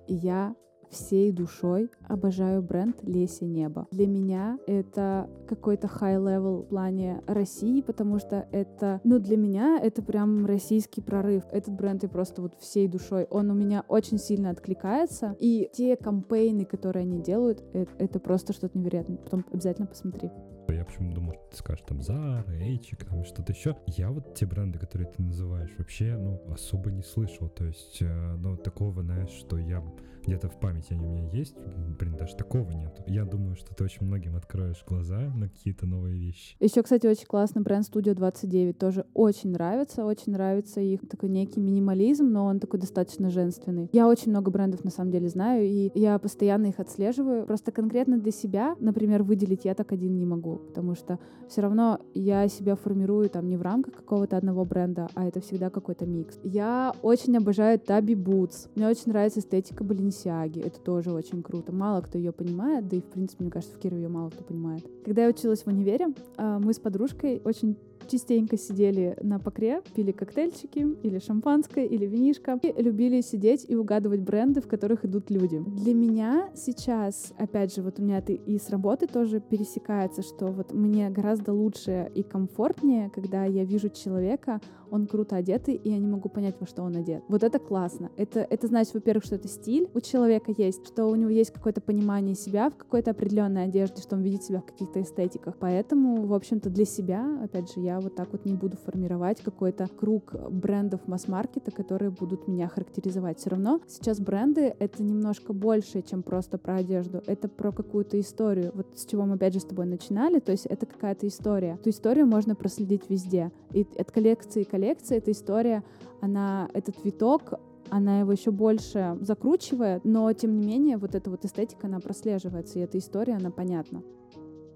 И я всей душой обожаю бренд Леси Небо. Для меня это какой-то high-level в плане России, потому что это, ну, для меня это прям российский прорыв. Этот бренд я просто вот всей душой, он у меня очень сильно откликается, и те кампейны, которые они делают, это, это просто что-то невероятное. Потом обязательно посмотри. Я почему думал, что ты скажешь там Zara, Эйчик, там что-то еще. Я вот те бренды, которые ты называешь, вообще, ну, особо не слышал. То есть, э, ну, такого, знаешь, что я где-то в памяти они у меня есть. Блин, даже такого нет. Я думаю, что ты очень многим откроешь глаза на какие-то новые вещи. Еще, кстати, очень классный бренд Studio 29. Тоже очень нравится. Очень нравится их такой некий минимализм, но он такой достаточно женственный. Я очень много брендов на самом деле знаю, и я постоянно их отслеживаю. Просто конкретно для себя, например, выделить я так один не могу, потому что все равно я себя формирую там не в рамках какого-то одного бренда, а это всегда какой-то микс. Я очень обожаю Таби Boots. Мне очень нравится эстетика Баленсиаги Бalenciaga. Это тоже очень круто. Мало кто ее понимает, да и, в принципе, мне кажется, в Кирове ее мало кто понимает. Когда я училась в универе, а, мы с подружкой очень частенько сидели на покре, пили коктейльчики, или шампанское, или винишко, и любили сидеть и угадывать бренды, в которых идут люди. Для меня сейчас, опять же, вот у меня это и с работы тоже пересекается, что вот мне гораздо лучше и комфортнее, когда я вижу человека, он круто одетый, и я не могу понять, во что он одет. Вот это классно. Это, это значит, во-первых, что это стиль у человека есть, что у него есть какое-то понимание себя в какой-то определенной одежде, что он видит себя в каких-то эстетиках. Поэтому, в общем-то, для себя, опять же, я вот так вот не буду формировать какой-то круг брендов масс-маркета, которые будут меня характеризовать. Все равно сейчас бренды — это немножко больше, чем просто про одежду. Это про какую-то историю. Вот с чего мы опять же с тобой начинали, то есть это какая-то история. Ту историю можно проследить везде. И от коллекции к коллекции эта история, она, этот виток, она его еще больше закручивает, но тем не менее вот эта вот эстетика, она прослеживается, и эта история, она понятна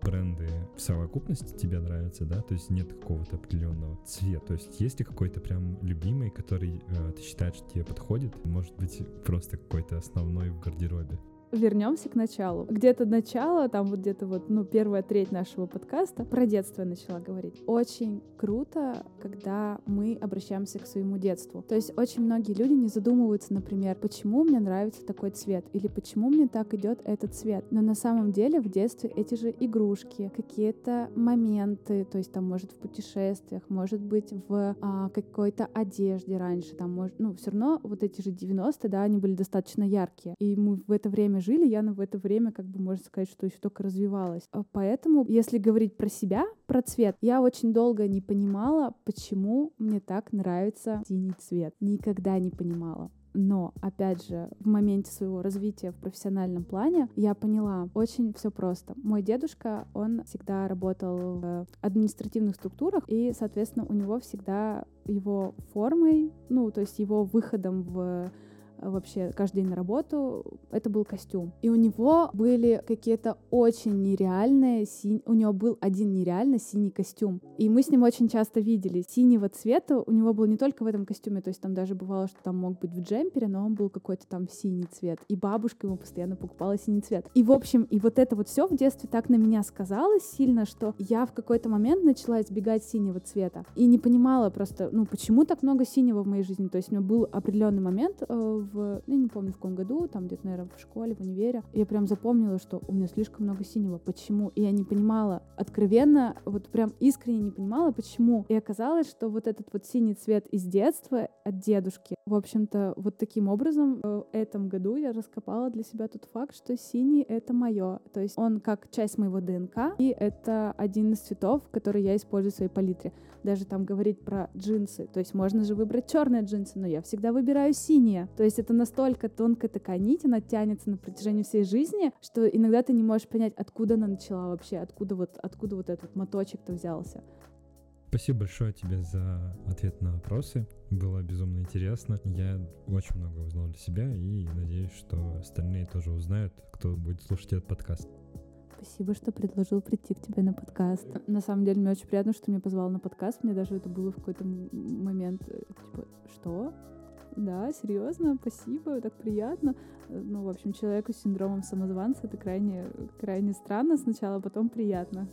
бренды в совокупности тебе нравятся, да? То есть нет какого-то определенного цвета. То есть есть ли какой-то прям любимый, который э, ты считаешь, что тебе подходит? Может быть, просто какой-то основной в гардеробе? Вернемся к началу. Где-то начало, там вот где-то вот, ну, первая треть нашего подкаста про детство я начала говорить. Очень круто, когда мы обращаемся к своему детству. То есть очень многие люди не задумываются, например, почему мне нравится такой цвет или почему мне так идет этот цвет. Но на самом деле в детстве эти же игрушки, какие-то моменты, то есть там может в путешествиях, может быть в а, какой-то одежде раньше, там может, ну, все равно вот эти же 90-е, да, они были достаточно яркие. И мы в это время жили, я в это время, как бы, можно сказать, что еще только развивалась. А поэтому, если говорить про себя, про цвет, я очень долго не понимала, почему мне так нравится синий цвет. Никогда не понимала. Но, опять же, в моменте своего развития в профессиональном плане я поняла, очень все просто. Мой дедушка, он всегда работал в административных структурах, и, соответственно, у него всегда его формой, ну, то есть его выходом в вообще каждый день на работу, это был костюм. И у него были какие-то очень нереальные, синь... у него был один нереально синий костюм. И мы с ним очень часто видели. Синего цвета у него был не только в этом костюме, то есть там даже бывало, что там мог быть в джемпере, но он был какой-то там синий цвет. И бабушка ему постоянно покупала синий цвет. И в общем, и вот это вот все в детстве так на меня сказалось сильно, что я в какой-то момент начала избегать синего цвета. И не понимала просто, ну, почему так много синего в моей жизни. То есть у меня был определенный момент э, в, ну, я не помню в каком году, там где-то, наверное, в школе, в универе, я прям запомнила, что у меня слишком много синего. Почему? И я не понимала, откровенно, вот прям искренне не понимала, почему. И оказалось, что вот этот вот синий цвет из детства от дедушки, в общем-то, вот таким образом в этом году я раскопала для себя тот факт, что синий — это мое. То есть он как часть моего ДНК, и это один из цветов, который я использую в своей палитре. Даже там говорить про джинсы. То есть можно же выбрать черные джинсы, но я всегда выбираю синие. То есть это настолько тонкая такая нить, она тянется на протяжении всей жизни, что иногда ты не можешь понять, откуда она начала вообще, откуда вот, откуда вот этот моточек-то взялся. Спасибо большое тебе за ответ на вопросы. Было безумно интересно. Я очень много узнал для себя и надеюсь, что остальные тоже узнают, кто будет слушать этот подкаст. Спасибо, что предложил прийти к тебе на подкаст. На самом деле, мне очень приятно, что ты меня позвал на подкаст. Мне даже это было в какой-то момент, э, типа, что? Да, серьезно, спасибо, так приятно. Ну, в общем, человеку с синдромом самозванца это крайне, крайне странно сначала, а потом приятно.